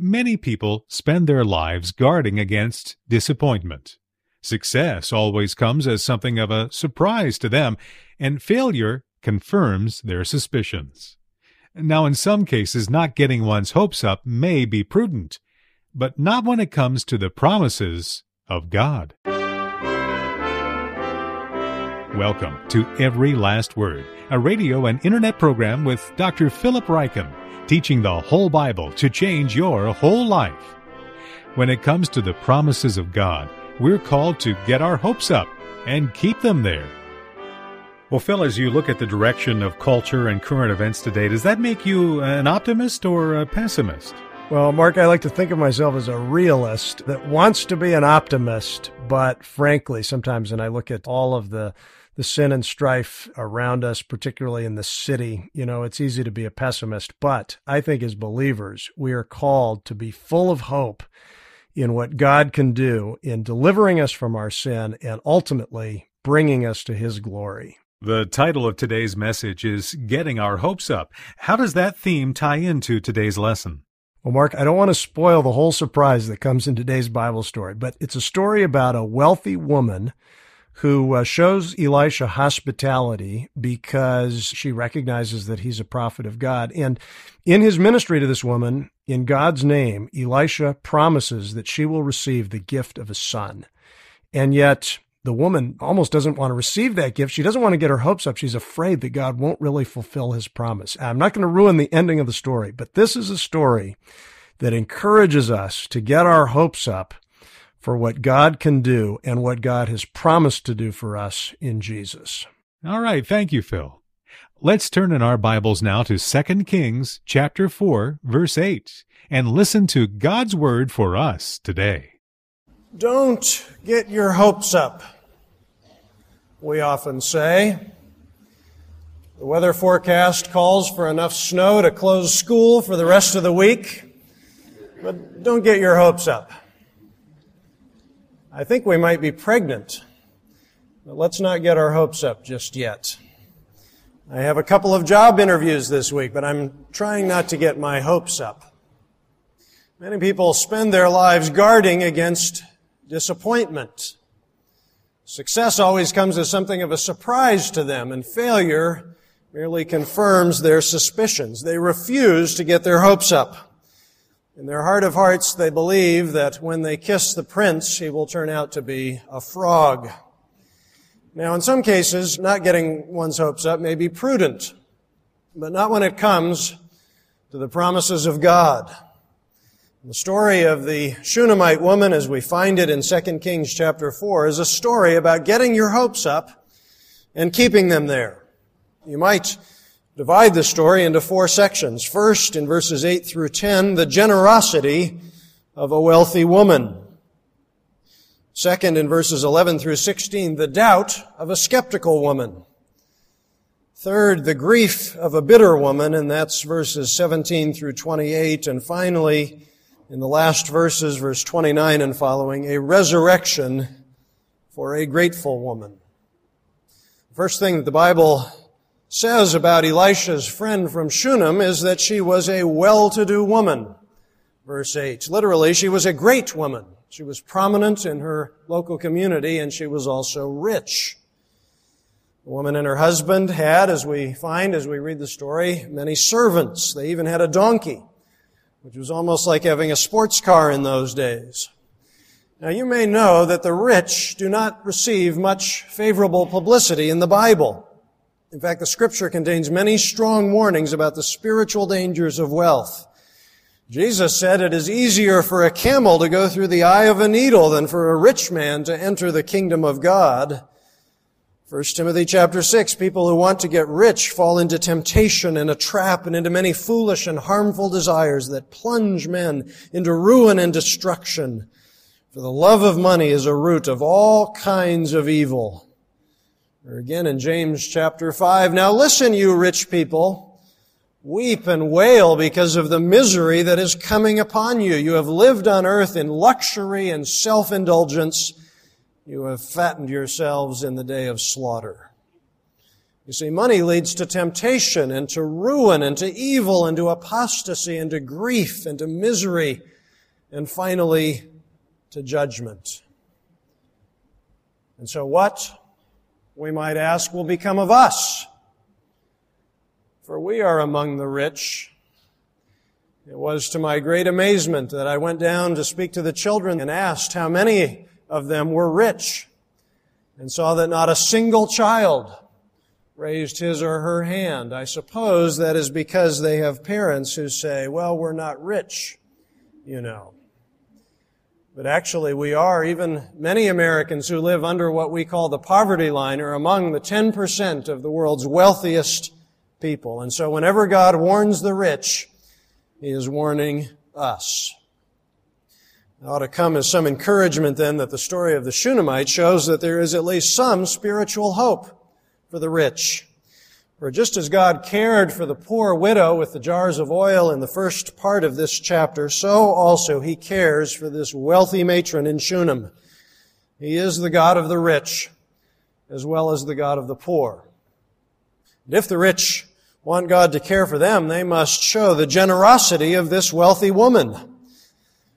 Many people spend their lives guarding against disappointment. Success always comes as something of a surprise to them, and failure confirms their suspicions. Now, in some cases, not getting one's hopes up may be prudent, but not when it comes to the promises of God. Welcome to Every Last Word, a radio and internet program with Dr. Philip Ryken, teaching the whole Bible to change your whole life. When it comes to the promises of God, we're called to get our hopes up and keep them there. Well, Phil, as you look at the direction of culture and current events today, does that make you an optimist or a pessimist? Well, Mark, I like to think of myself as a realist that wants to be an optimist, but frankly, sometimes when I look at all of the the sin and strife around us, particularly in the city, you know, it's easy to be a pessimist. But I think as believers, we are called to be full of hope in what God can do in delivering us from our sin and ultimately bringing us to his glory. The title of today's message is Getting Our Hopes Up. How does that theme tie into today's lesson? Well, Mark, I don't want to spoil the whole surprise that comes in today's Bible story, but it's a story about a wealthy woman who uh, shows Elisha hospitality because she recognizes that he's a prophet of God. And in his ministry to this woman, in God's name, Elisha promises that she will receive the gift of a son. And yet, the woman almost doesn't want to receive that gift. She doesn't want to get her hopes up. She's afraid that God won't really fulfill his promise. I'm not going to ruin the ending of the story, but this is a story that encourages us to get our hopes up for what God can do and what God has promised to do for us in Jesus. All right. Thank you, Phil. Let's turn in our Bibles now to 2 Kings chapter 4, verse 8, and listen to God's word for us today. Don't get your hopes up we often say. The weather forecast calls for enough snow to close school for the rest of the week, but don't get your hopes up. I think we might be pregnant, but let's not get our hopes up just yet. I have a couple of job interviews this week, but I'm trying not to get my hopes up. Many people spend their lives guarding against disappointment. Success always comes as something of a surprise to them, and failure merely confirms their suspicions. They refuse to get their hopes up. In their heart of hearts, they believe that when they kiss the prince, he will turn out to be a frog. Now, in some cases, not getting one's hopes up may be prudent, but not when it comes to the promises of God. The story of the Shunammite woman, as we find it in 2 Kings chapter 4, is a story about getting your hopes up and keeping them there. You might divide the story into four sections. First, in verses 8 through 10, the generosity of a wealthy woman. Second, in verses 11 through 16, the doubt of a skeptical woman. Third, the grief of a bitter woman, and that's verses 17 through 28. And finally, in the last verses, verse 29 and following, a resurrection for a grateful woman. First thing that the Bible says about Elisha's friend from Shunem is that she was a well-to-do woman. Verse 8. Literally, she was a great woman. She was prominent in her local community and she was also rich. The woman and her husband had, as we find as we read the story, many servants. They even had a donkey which was almost like having a sports car in those days. Now you may know that the rich do not receive much favorable publicity in the Bible. In fact, the scripture contains many strong warnings about the spiritual dangers of wealth. Jesus said it is easier for a camel to go through the eye of a needle than for a rich man to enter the kingdom of God. 1 Timothy chapter 6, people who want to get rich fall into temptation and a trap and into many foolish and harmful desires that plunge men into ruin and destruction. For the love of money is a root of all kinds of evil. Or again in James chapter 5, now listen you rich people, weep and wail because of the misery that is coming upon you. You have lived on earth in luxury and self-indulgence you have fattened yourselves in the day of slaughter. You see, money leads to temptation and to ruin and to evil and to apostasy and to grief and to misery and finally to judgment. And so what, we might ask, will become of us? For we are among the rich. It was to my great amazement that I went down to speak to the children and asked how many of them were rich and saw that not a single child raised his or her hand. I suppose that is because they have parents who say, well, we're not rich, you know. But actually we are. Even many Americans who live under what we call the poverty line are among the 10% of the world's wealthiest people. And so whenever God warns the rich, He is warning us. It ought to come as some encouragement then that the story of the Shunammite shows that there is at least some spiritual hope for the rich. For just as God cared for the poor widow with the jars of oil in the first part of this chapter, so also He cares for this wealthy matron in Shunem. He is the God of the rich as well as the God of the poor. And if the rich want God to care for them, they must show the generosity of this wealthy woman.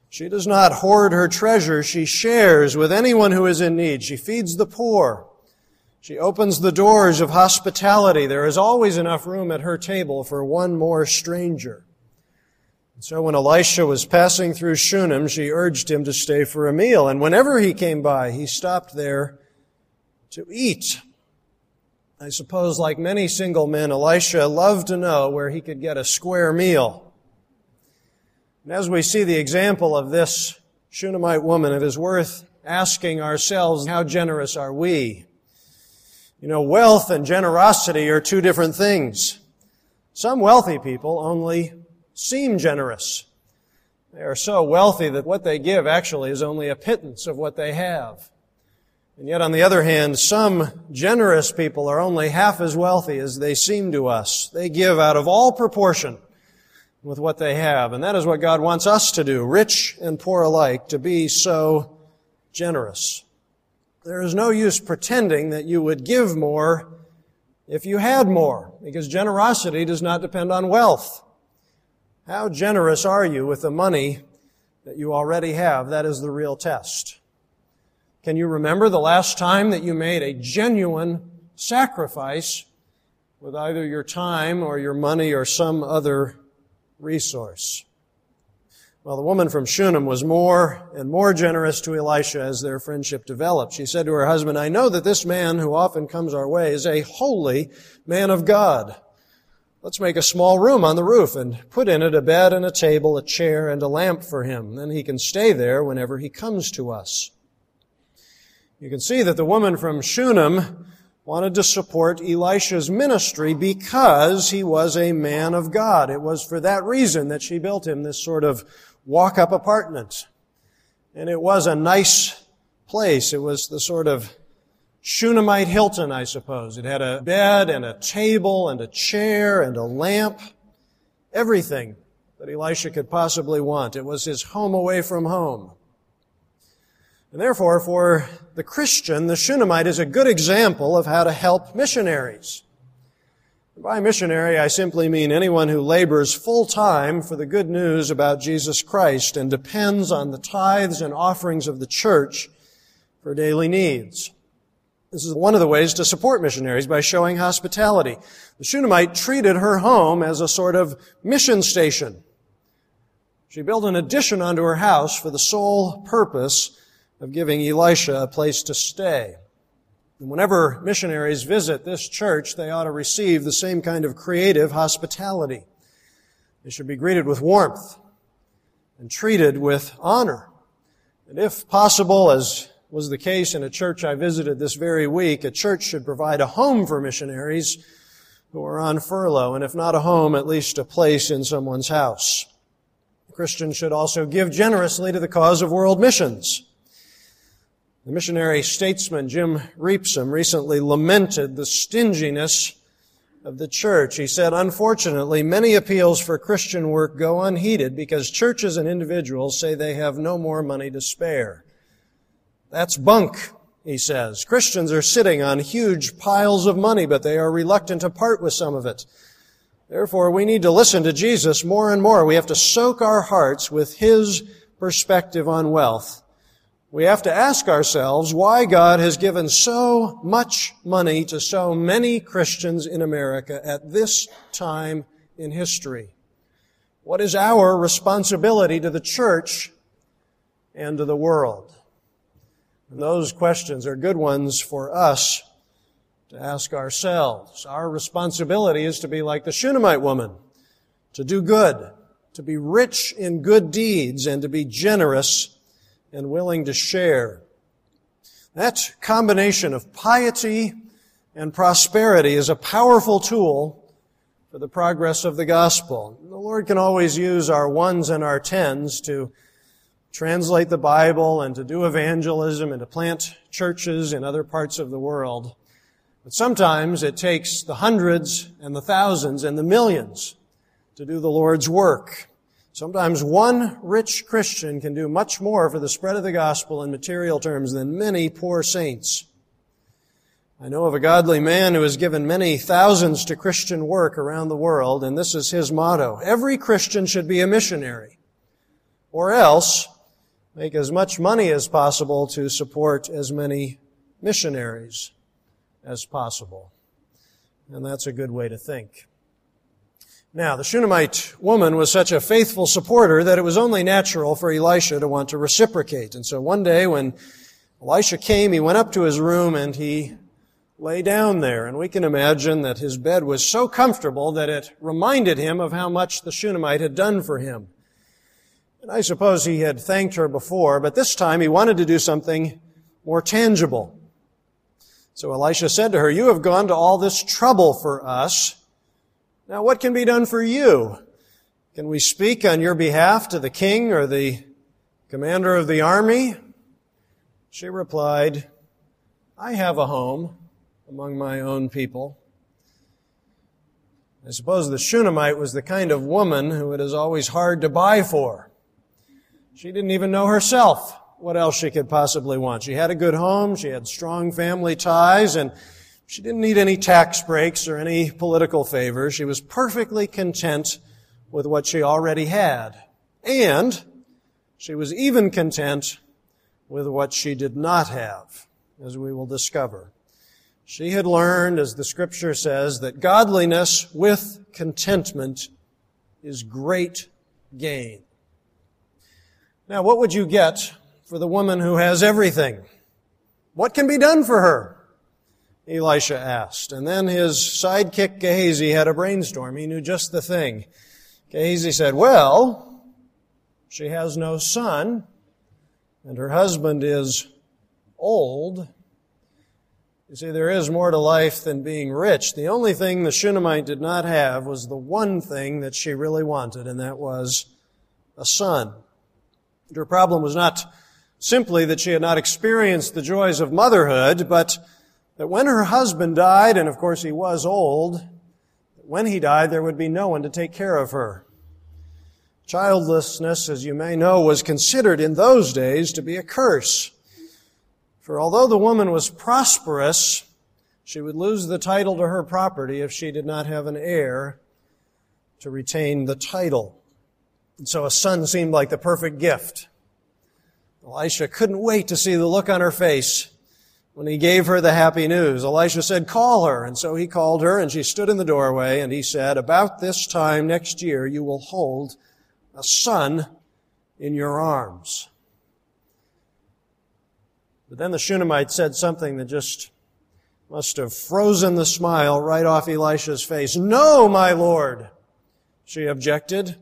She does not hoard her treasure. She shares with anyone who is in need. She feeds the poor. She opens the doors of hospitality. There is always enough room at her table for one more stranger. And so when Elisha was passing through Shunem, she urged him to stay for a meal. And whenever he came by, he stopped there to eat. I suppose like many single men, Elisha loved to know where he could get a square meal. And as we see the example of this Shunammite woman, it is worth asking ourselves, how generous are we? You know, wealth and generosity are two different things. Some wealthy people only seem generous. They are so wealthy that what they give actually is only a pittance of what they have. And yet on the other hand, some generous people are only half as wealthy as they seem to us. They give out of all proportion with what they have. And that is what God wants us to do, rich and poor alike, to be so generous. There is no use pretending that you would give more if you had more, because generosity does not depend on wealth. How generous are you with the money that you already have? That is the real test. Can you remember the last time that you made a genuine sacrifice with either your time or your money or some other resource? Well, the woman from Shunem was more and more generous to Elisha as their friendship developed. She said to her husband, I know that this man who often comes our way is a holy man of God. Let's make a small room on the roof and put in it a bed and a table, a chair, and a lamp for him. Then he can stay there whenever he comes to us. You can see that the woman from Shunem wanted to support Elisha's ministry because he was a man of God. It was for that reason that she built him this sort of walk up apartment. And it was a nice place. It was the sort of Shunammite Hilton, I suppose. It had a bed and a table and a chair and a lamp. Everything that Elisha could possibly want. It was his home away from home. And therefore, for the Christian, the Shunammite is a good example of how to help missionaries. By missionary, I simply mean anyone who labors full time for the good news about Jesus Christ and depends on the tithes and offerings of the church for daily needs. This is one of the ways to support missionaries by showing hospitality. The Shunammite treated her home as a sort of mission station. She built an addition onto her house for the sole purpose of giving Elisha a place to stay. Whenever missionaries visit this church, they ought to receive the same kind of creative hospitality. They should be greeted with warmth and treated with honor. And if possible, as was the case in a church I visited this very week, a church should provide a home for missionaries who are on furlough, and if not a home, at least a place in someone's house. Christians should also give generously to the cause of world missions. The missionary statesman Jim Reapsome recently lamented the stinginess of the church. He said, unfortunately, many appeals for Christian work go unheeded because churches and individuals say they have no more money to spare. That's bunk, he says. Christians are sitting on huge piles of money, but they are reluctant to part with some of it. Therefore, we need to listen to Jesus more and more. We have to soak our hearts with His perspective on wealth. We have to ask ourselves why God has given so much money to so many Christians in America at this time in history. What is our responsibility to the church and to the world? And those questions are good ones for us to ask ourselves. Our responsibility is to be like the Shunammite woman, to do good, to be rich in good deeds, and to be generous and willing to share. That combination of piety and prosperity is a powerful tool for the progress of the gospel. The Lord can always use our ones and our tens to translate the Bible and to do evangelism and to plant churches in other parts of the world. But sometimes it takes the hundreds and the thousands and the millions to do the Lord's work. Sometimes one rich Christian can do much more for the spread of the gospel in material terms than many poor saints. I know of a godly man who has given many thousands to Christian work around the world, and this is his motto. Every Christian should be a missionary, or else make as much money as possible to support as many missionaries as possible. And that's a good way to think. Now, the Shunammite woman was such a faithful supporter that it was only natural for Elisha to want to reciprocate. And so one day when Elisha came, he went up to his room and he lay down there. And we can imagine that his bed was so comfortable that it reminded him of how much the Shunammite had done for him. And I suppose he had thanked her before, but this time he wanted to do something more tangible. So Elisha said to her, You have gone to all this trouble for us now, what can be done for you? Can we speak on your behalf to the king or the commander of the army? She replied, I have a home among my own people. I suppose the Shunammite was the kind of woman who it is always hard to buy for. She didn't even know herself what else she could possibly want. She had a good home, she had strong family ties, and she didn't need any tax breaks or any political favors. She was perfectly content with what she already had. And she was even content with what she did not have, as we will discover. She had learned, as the scripture says, that godliness with contentment is great gain. Now, what would you get for the woman who has everything? What can be done for her? Elisha asked. And then his sidekick Gehazi had a brainstorm. He knew just the thing. Gehazi said, well, she has no son, and her husband is old. You see, there is more to life than being rich. The only thing the Shunammite did not have was the one thing that she really wanted, and that was a son. Her problem was not simply that she had not experienced the joys of motherhood, but that when her husband died, and of course he was old, that when he died, there would be no one to take care of her. Childlessness, as you may know, was considered in those days to be a curse. For although the woman was prosperous, she would lose the title to her property if she did not have an heir to retain the title. And so a son seemed like the perfect gift. Elisha couldn't wait to see the look on her face when he gave her the happy news. Elisha said, call her. And so he called her and she stood in the doorway and he said, about this time next year you will hold a son in your arms. But then the Shunammite said something that just must have frozen the smile right off Elisha's face. No, my lord, she objected.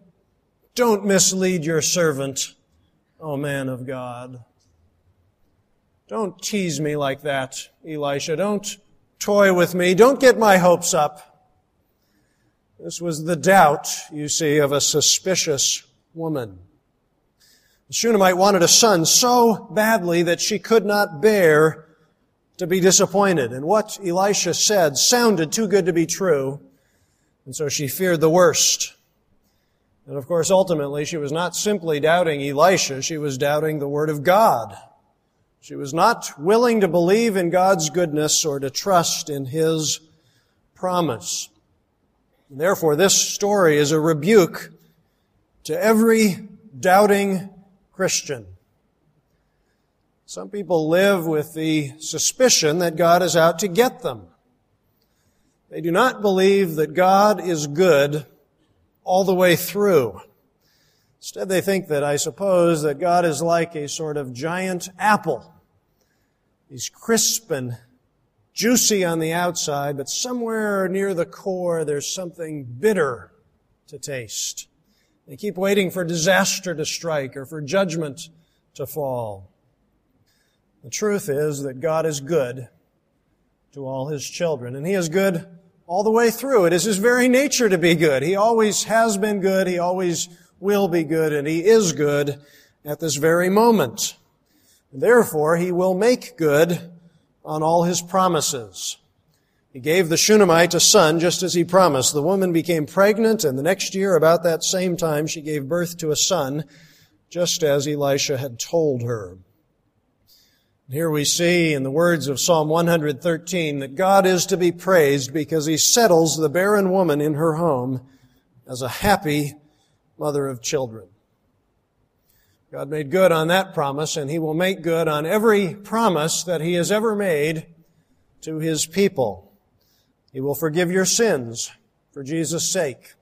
Don't mislead your servant, O man of God. Don't tease me like that, Elisha. Don't toy with me. Don't get my hopes up. This was the doubt, you see, of a suspicious woman. The Shunammite wanted a son so badly that she could not bear to be disappointed. And what Elisha said sounded too good to be true. And so she feared the worst. And of course, ultimately, she was not simply doubting Elisha, she was doubting the Word of God She was not willing to believe in God's goodness or to trust in His promise. And therefore, this story is a rebuke to every doubting Christian. Some people live with the suspicion that God is out to get them. They do not believe that God is good all the way through. Instead, they think that, I suppose, that God is like a sort of giant apple. He's crisp and juicy on the outside, but somewhere near the core there's something bitter to taste. They keep waiting for disaster to strike or for judgment to fall. The truth is that God is good to all His children, and He is good all the way through. It is His very nature to be good. He always has been good. He always will be good, and He is good at this very moment. Therefore, He will make good on all His promises. He gave the Shunammite a son just as He promised. The woman became pregnant, and the next year, about that same time, she gave birth to a son, just as Elisha had told her. Here we see in the words of Psalm 113 that God is to be praised because He settles the barren woman in her home as a happy mother of children. God made good on that promise, and He will make good on every promise that He has ever made to His people. He will forgive your sins for Jesus' sake.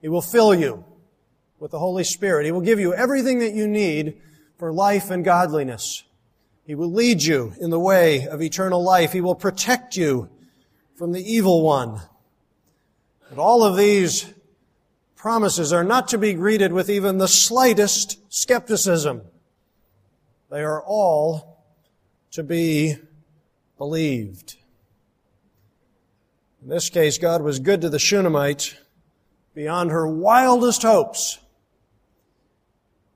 He will fill you with the Holy Spirit. He will give you everything that you need for life and godliness. He will lead you in the way of eternal life. He will protect you from the evil one. But all of these promises are not to be greeted with even the slightest skepticism. They are all to be believed. In this case, God was good to the Shunammite beyond her wildest hopes.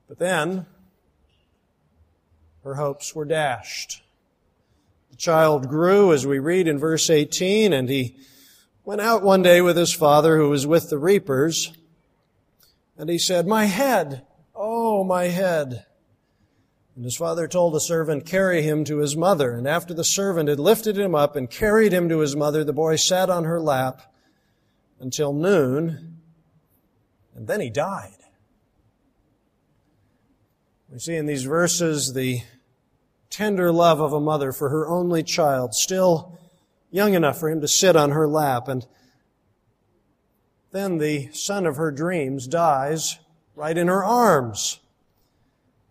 But then, her hopes were dashed. The child grew, as we read in verse 18, and he went out one day with his father who was with the reapers. And he said, My head, oh, my head. And his father told the servant, Carry him to his mother. And after the servant had lifted him up and carried him to his mother, the boy sat on her lap until noon, and then he died. We see in these verses the tender love of a mother for her only child, still young enough for him to sit on her lap. And then the son of her dreams dies right in her arms.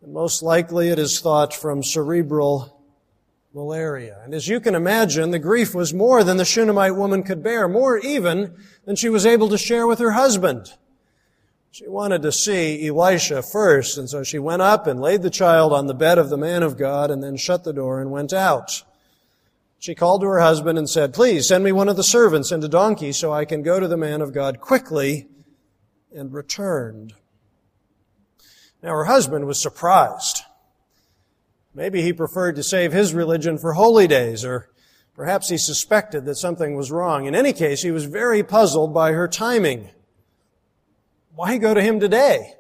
And most likely it is thought from cerebral malaria. And as you can imagine, the grief was more than the Shunammite woman could bear, more even than she was able to share with her husband. She wanted to see Elisha first, and so she went up and laid the child on the bed of the man of God and then shut the door and went out. She called to her husband and said, Please send me one of the servants and a donkey so I can go to the man of God quickly and returned. Now her husband was surprised. Maybe he preferred to save his religion for holy days, or perhaps he suspected that something was wrong. In any case, he was very puzzled by her timing. Why go to him today?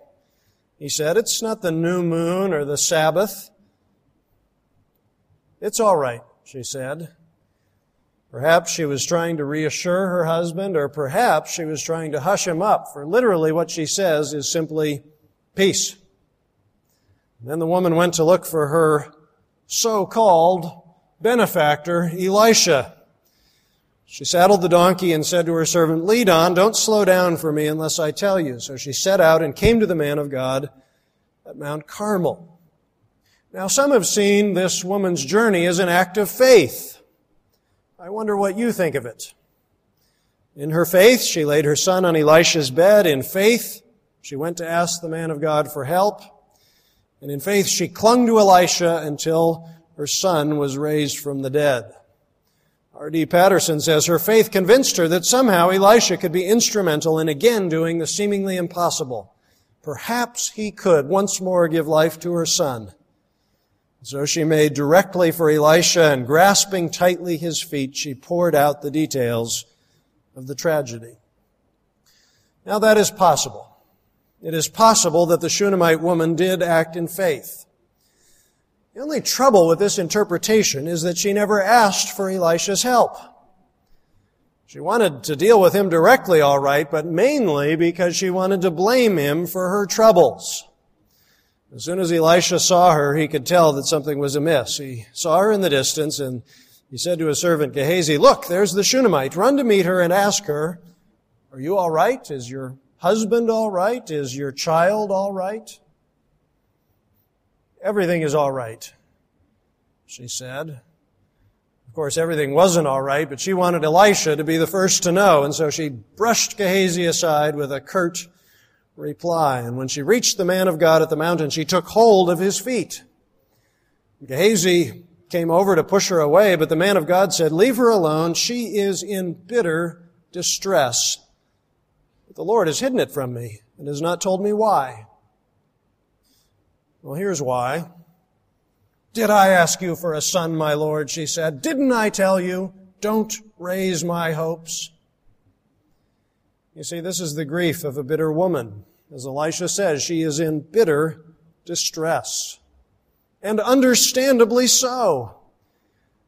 He said, It's not the new moon or the Sabbath. It's all right she said. Perhaps she was trying to reassure her husband, or perhaps she was trying to hush him up, for literally what she says is simply, peace. then the woman went to look for her so-called benefactor, Elisha. She saddled the donkey and said to her servant, Lead on, don't slow down for me unless I tell you. So she set out and came to the man of God at Mount Carmel. Now, some have seen this woman's journey as an act of faith. I wonder what you think of it. In her faith, she laid her son on Elisha's bed. In faith, she went to ask the man of God for help. And in faith, she clung to Elisha until her son was raised from the dead. R.D. Patterson says her faith convinced her that somehow Elisha could be instrumental in again doing the seemingly impossible. Perhaps he could once more give life to her son. So she made directly for Elisha and grasping tightly his feet, she poured out the details of the tragedy. Now that is possible. It is possible that the Shunammite woman did act in faith. The only trouble with this interpretation is that she never asked for Elisha's help. She wanted to deal with him directly, all right, but mainly because she wanted to blame him for her troubles. As soon as Elisha saw her, he could tell that something was amiss. He saw her in the distance and he said to his servant Gehazi, Look, there's the Shunammite. Run to meet her and ask her, Are you all right? Is your husband all right? Is your child all right? Everything is all right, she said. Of course, everything wasn't all right, but she wanted Elisha to be the first to know, and so she brushed Gehazi aside with a curt reply. And when she reached the man of God at the mountain, she took hold of his feet. Gehazi came over to push her away, but the man of God said, Leave her alone. She is in bitter distress. But the Lord has hidden it from me and has not told me why. Well, here's why. Did I ask you for a son, my Lord? She said. Didn't I tell you? Don't raise my hopes. You see, this is the grief of a bitter woman. As Elisha says, she is in bitter distress. And understandably so.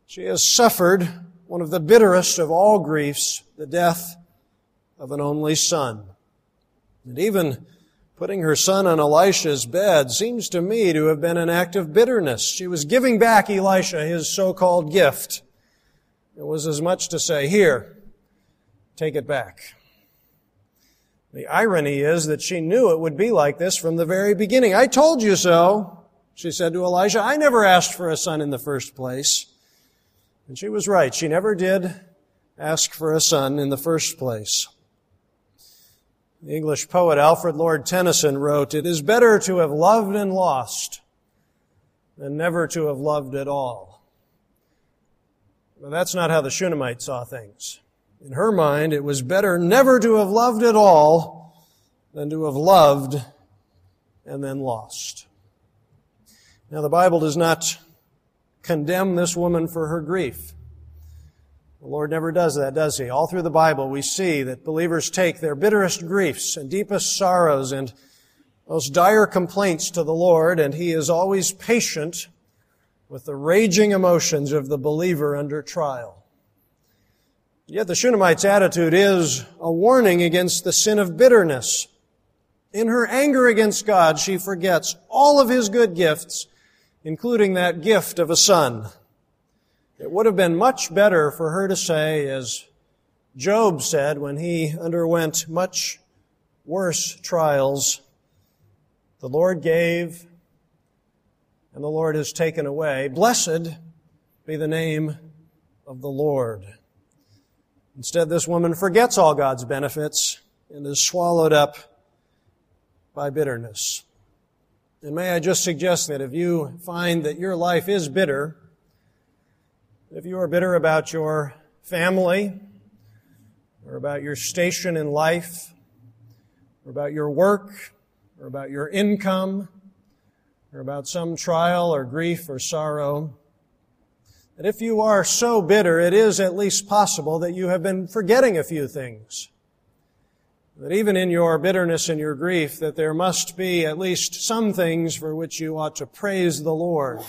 She has suffered one of the bitterest of all griefs, the death of an only son. And even Putting her son on Elisha's bed seems to me to have been an act of bitterness. She was giving back Elisha his so-called gift. It was as much to say, here, take it back. The irony is that she knew it would be like this from the very beginning. I told you so, she said to Elijah. I never asked for a son in the first place. And she was right. She never did ask for a son in the first place. The English poet Alfred Lord Tennyson wrote, It is better to have loved and lost than never to have loved at all. But that's not how the Shunammite saw things. In her mind, it was better never to have loved at all than to have loved and then lost. Now, the Bible does not condemn this woman for her grief. The Lord never does that, does He? All through the Bible, we see that believers take their bitterest griefs and deepest sorrows and most dire complaints to the Lord, and He is always patient with the raging emotions of the believer under trial. Yet the Shunammite's attitude is a warning against the sin of bitterness. In her anger against God, she forgets all of His good gifts, including that gift of a son. It would have been much better for her to say, as Job said when he underwent much worse trials, the Lord gave and the Lord has taken away. Blessed be the name of the Lord. Instead, this woman forgets all God's benefits and is swallowed up by bitterness. And may I just suggest that if you find that your life is bitter, if you are bitter about your family, or about your station in life, or about your work, or about your income, or about some trial or grief or sorrow, that if you are so bitter, it is at least possible that you have been forgetting a few things. That even in your bitterness and your grief, that there must be at least some things for which you ought to praise the Lord.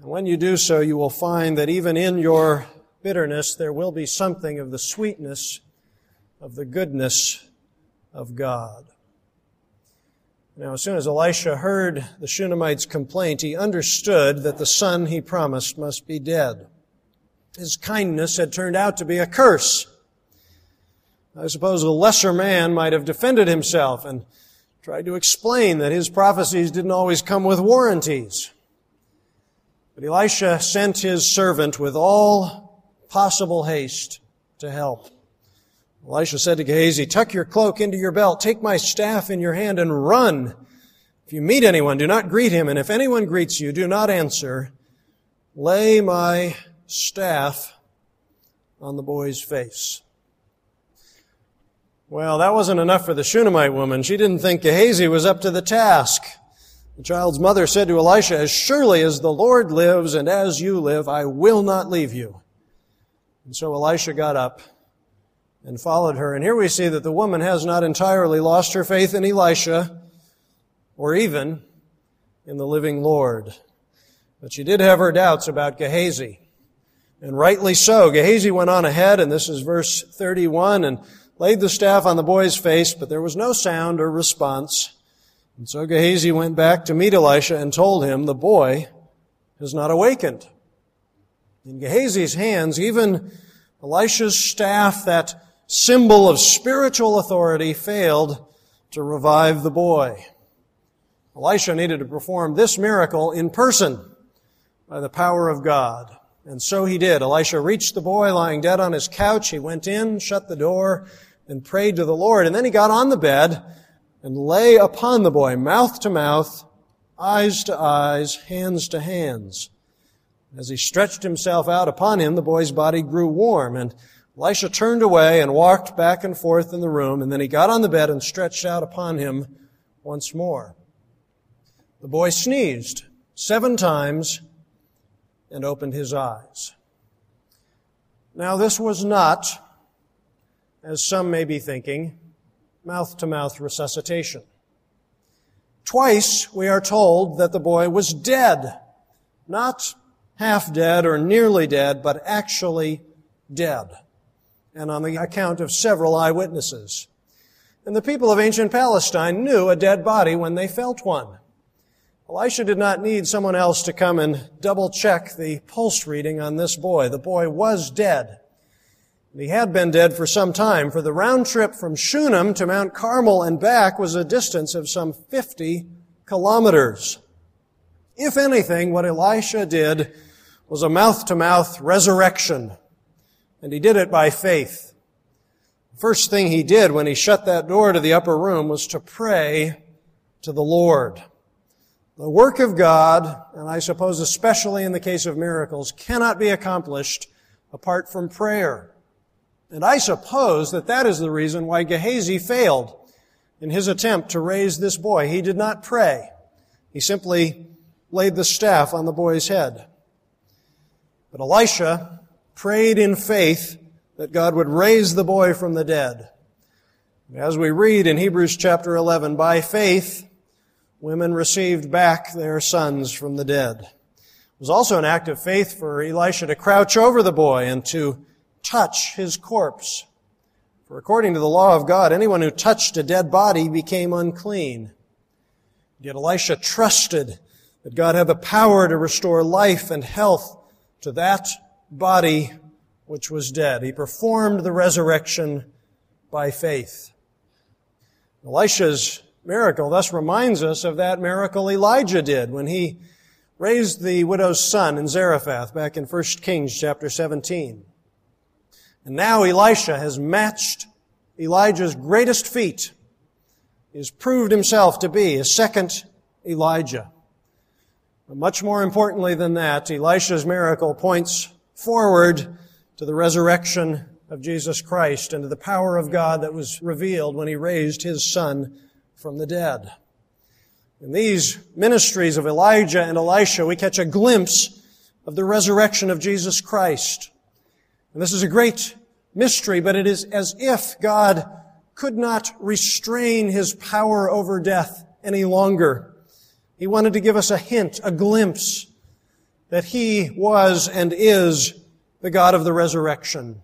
And when you do so, you will find that even in your bitterness, there will be something of the sweetness of the goodness of God. Now, as soon as Elisha heard the Shunammite's complaint, he understood that the son he promised must be dead. His kindness had turned out to be a curse. I suppose a lesser man might have defended himself and tried to explain that his prophecies didn't always come with warranties. But Elisha sent his servant with all possible haste to help. Elisha said to Gehazi, tuck your cloak into your belt, take my staff in your hand and run. If you meet anyone, do not greet him, and if anyone greets you, do not answer. Lay my staff on the boy's face. Well, that wasn't enough for the Shunammite woman. She didn't think Gehazi was up to the task. The child's mother said to Elisha, As surely as the Lord lives and as you live, I will not leave you. And so Elisha got up and followed her. And here we see that the woman has not entirely lost her faith in Elisha or even in the living Lord. But she did have her doubts about Gehazi. And rightly so. Gehazi went on ahead, and this is verse 31, and laid the staff on the boy's face, but there was no sound or response. And so Gehazi went back to meet Elisha and told him, the boy has not awakened. In Gehazi's hands, even Elisha's staff, that symbol of spiritual authority, failed to revive the boy. Elisha needed to perform this miracle in person by the power of God. And so he did. Elisha reached the boy lying dead on his couch. He went in, shut the door, and prayed to the Lord. And then he got on the bed and lay upon the boy, mouth to mouth, eyes to eyes, hands to hands. As he stretched himself out upon him, the boy's body grew warm, and Elisha turned away and walked back and forth in the room, and then he got on the bed and stretched out upon him once more. The boy sneezed seven times and opened his eyes. Now this was not, as some may be thinking, mouth to mouth resuscitation. Twice we are told that the boy was dead. Not half dead or nearly dead, but actually dead. And on the account of several eyewitnesses. And the people of ancient Palestine knew a dead body when they felt one. Elisha did not need someone else to come and double check the pulse reading on this boy. The boy was dead. He had been dead for some time, for the round trip from Shunem to Mount Carmel and back was a distance of some 50 kilometers. If anything, what Elisha did was a mouth-to-mouth resurrection, and he did it by faith. First thing he did when he shut that door to the upper room was to pray to the Lord. The work of God, and I suppose especially in the case of miracles, cannot be accomplished apart from prayer. And I suppose that that is the reason why Gehazi failed in his attempt to raise this boy. He did not pray. He simply laid the staff on the boy's head. But Elisha prayed in faith that God would raise the boy from the dead. As we read in Hebrews chapter 11, by faith, women received back their sons from the dead. It was also an act of faith for Elisha to crouch over the boy and to touch his corpse. For according to the law of God, anyone who touched a dead body became unclean. Yet Elisha trusted that God had the power to restore life and health to that body which was dead. He performed the resurrection by faith. Elisha's miracle thus reminds us of that miracle Elijah did when he raised the widow's son in Zarephath back in 1 Kings chapter 17. And now Elisha has matched Elijah's greatest feat. He has proved himself to be a second Elijah. But much more importantly than that, Elisha's miracle points forward to the resurrection of Jesus Christ and to the power of God that was revealed when he raised his son from the dead. In these ministries of Elijah and Elisha, we catch a glimpse of the resurrection of Jesus Christ. And this is a great mystery, but it is as if God could not restrain his power over death any longer. He wanted to give us a hint, a glimpse that he was and is the God of the resurrection.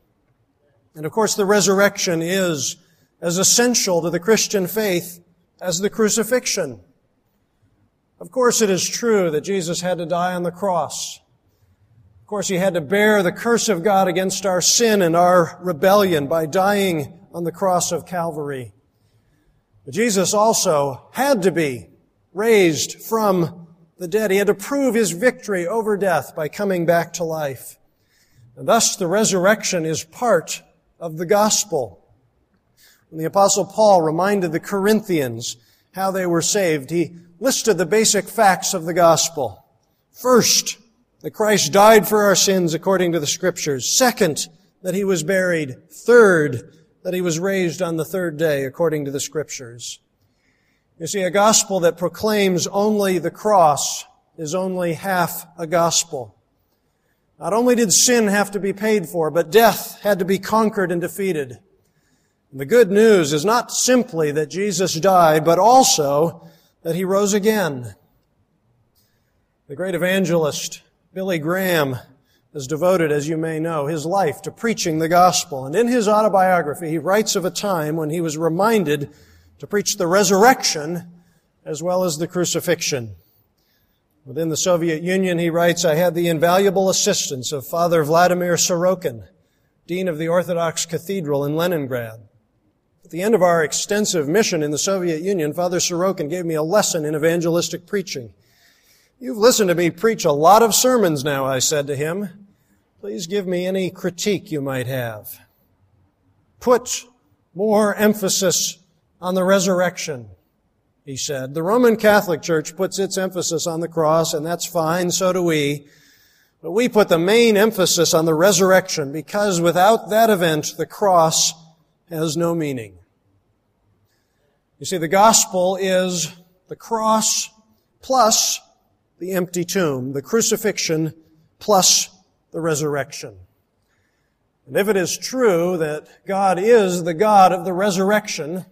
And of course, the resurrection is as essential to the Christian faith as the crucifixion. Of course, it is true that Jesus had to die on the cross. Of course, he had to bear the curse of God against our sin and our rebellion by dying on the cross of Calvary. But Jesus also had to be raised from the dead. He had to prove his victory over death by coming back to life. And thus the resurrection is part of the gospel. When the apostle Paul reminded the Corinthians how they were saved, he listed the basic facts of the gospel. First, that Christ died for our sins according to the scriptures. Second, that he was buried. Third, that he was raised on the third day according to the scriptures. You see, a gospel that proclaims only the cross is only half a gospel. Not only did sin have to be paid for, but death had to be conquered and defeated. And the good news is not simply that Jesus died, but also that he rose again. The great evangelist Billy Graham has devoted, as you may know, his life to preaching the gospel. And in his autobiography, he writes of a time when he was reminded to preach the resurrection as well as the crucifixion. Within the Soviet Union, he writes, I had the invaluable assistance of Father Vladimir Sorokin, Dean of the Orthodox Cathedral in Leningrad. At the end of our extensive mission in the Soviet Union, Father Sorokin gave me a lesson in evangelistic preaching. You've listened to me preach a lot of sermons now, I said to him. Please give me any critique you might have. Put more emphasis on the resurrection, he said. The Roman Catholic Church puts its emphasis on the cross, and that's fine, so do we. But we put the main emphasis on the resurrection because without that event, the cross has no meaning. You see, the gospel is the cross plus the empty tomb, the crucifixion plus the resurrection. And if it is true that God is the God of the resurrection,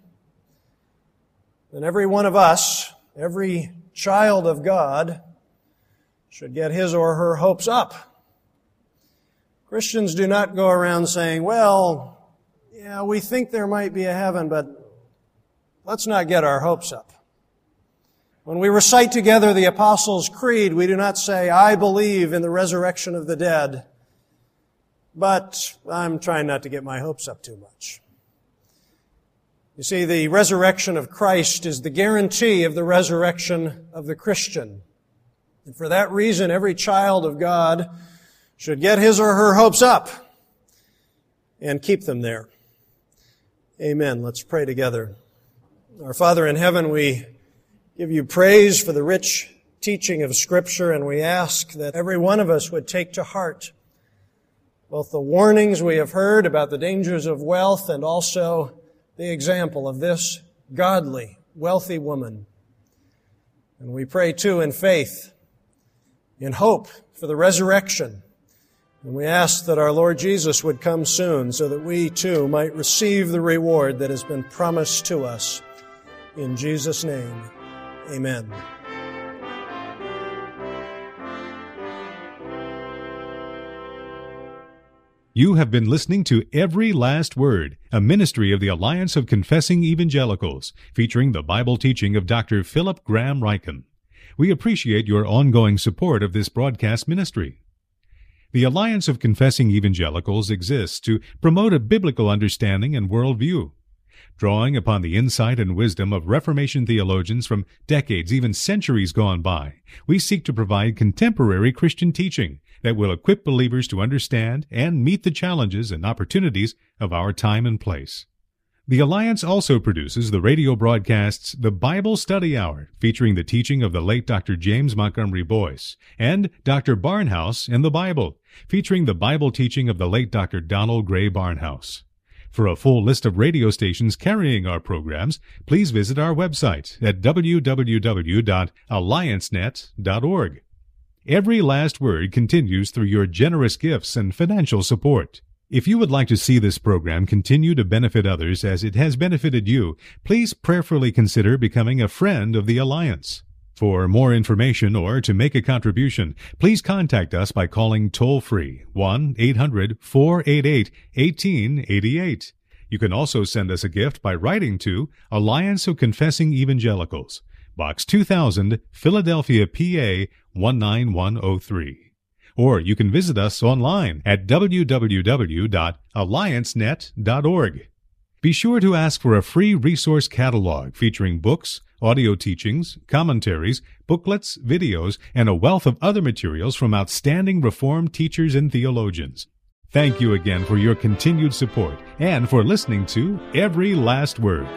then every one of us, every child of God, should get his or her hopes up. Christians do not go around saying, well, yeah, we think there might be a heaven, but let's not get our hopes up. When we recite together the Apostles' Creed, we do not say, I believe in the resurrection of the dead, but I'm trying not to get my hopes up too much. You see, the resurrection of Christ is the guarantee of the resurrection of the Christian. And for that reason, every child of God should get his or her hopes up and keep them there. Amen. Let's pray together. Our Father in heaven, we give you praise for the rich teaching of Scripture, and we ask that every one of us would take to heart both the warnings we have heard about the dangers of wealth and also the example of this godly, wealthy woman. And we pray too in faith, in hope for the resurrection. And we ask that our Lord Jesus would come soon so that we too might receive the reward that has been promised to us. In Jesus' name. Amen. You have been listening to Every Last Word, a ministry of the Alliance of Confessing Evangelicals, featuring the Bible teaching of Dr. Philip Graham Ryken. We appreciate your ongoing support of this broadcast ministry. The Alliance of Confessing Evangelicals exists to promote a biblical understanding and worldview. Drawing upon the insight and wisdom of Reformation theologians from decades, even centuries gone by, we seek to provide contemporary Christian teaching that will equip believers to understand and meet the challenges and opportunities of our time and place. The Alliance also produces the radio broadcasts The Bible Study Hour, featuring the teaching of the late Dr. James Montgomery Boice, and Dr. Barnhouse in the Bible, featuring the Bible teaching of the late Dr. Donald Grey Barnhouse. For a full list of radio stations carrying our programs, please visit our website at www.alliancenet.org. Every last word continues through your generous gifts and financial support. If you would like to see this program continue to benefit others as it has benefited you, please prayerfully consider becoming a friend of the Alliance. For more information or to make a contribution, please contact us by calling toll free 1 800 488 1888. You can also send us a gift by writing to Alliance of Confessing Evangelicals, Box 2000, Philadelphia, PA 19103. Or you can visit us online at www.alliancenet.org. Be sure to ask for a free resource catalog featuring books, audio teachings, commentaries, booklets, videos, and a wealth of other materials from outstanding Reformed teachers and theologians. Thank you again for your continued support and for listening to Every Last Word.